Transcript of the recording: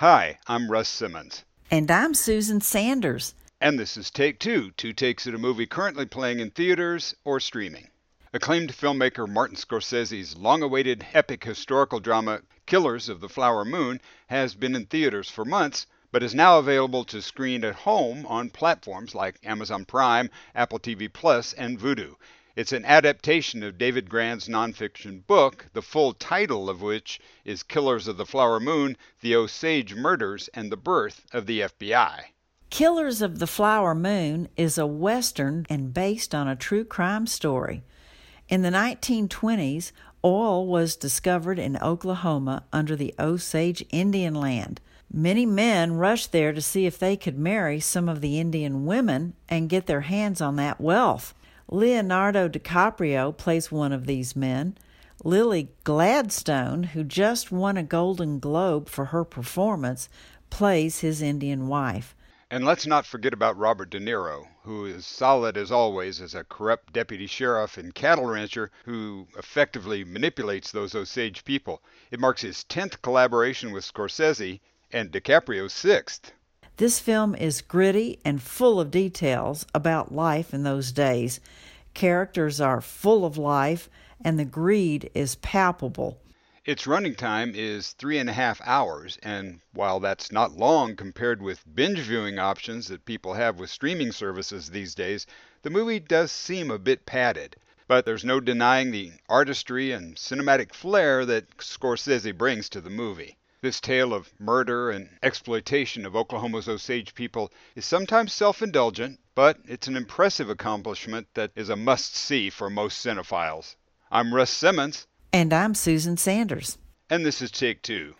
Hi, I'm Russ Simmons. And I'm Susan Sanders. And this is Take Two, two takes at a movie currently playing in theaters or streaming. Acclaimed filmmaker Martin Scorsese's long awaited epic historical drama Killers of the Flower Moon has been in theaters for months, but is now available to screen at home on platforms like Amazon Prime, Apple TV Plus, and Vudu. It's an adaptation of David Grann's nonfiction book, the full title of which is Killers of the Flower Moon The Osage Murders and the Birth of the FBI. Killers of the Flower Moon is a Western and based on a true crime story. In the 1920s, oil was discovered in Oklahoma under the Osage Indian land. Many men rushed there to see if they could marry some of the Indian women and get their hands on that wealth. Leonardo DiCaprio plays one of these men. Lily Gladstone, who just won a Golden Globe for her performance, plays his Indian wife. And let's not forget about Robert De Niro, who is solid as always as a corrupt deputy sheriff and cattle rancher who effectively manipulates those Osage people. It marks his 10th collaboration with Scorsese and DiCaprio's 6th. This film is gritty and full of details about life in those days. Characters are full of life, and the greed is palpable. Its running time is three and a half hours, and while that's not long compared with binge viewing options that people have with streaming services these days, the movie does seem a bit padded. But there's no denying the artistry and cinematic flair that Scorsese brings to the movie. This tale of murder and exploitation of Oklahoma's Osage people is sometimes self indulgent, but it's an impressive accomplishment that is a must see for most cinephiles. I'm Russ Simmons. And I'm Susan Sanders. And this is Take Two.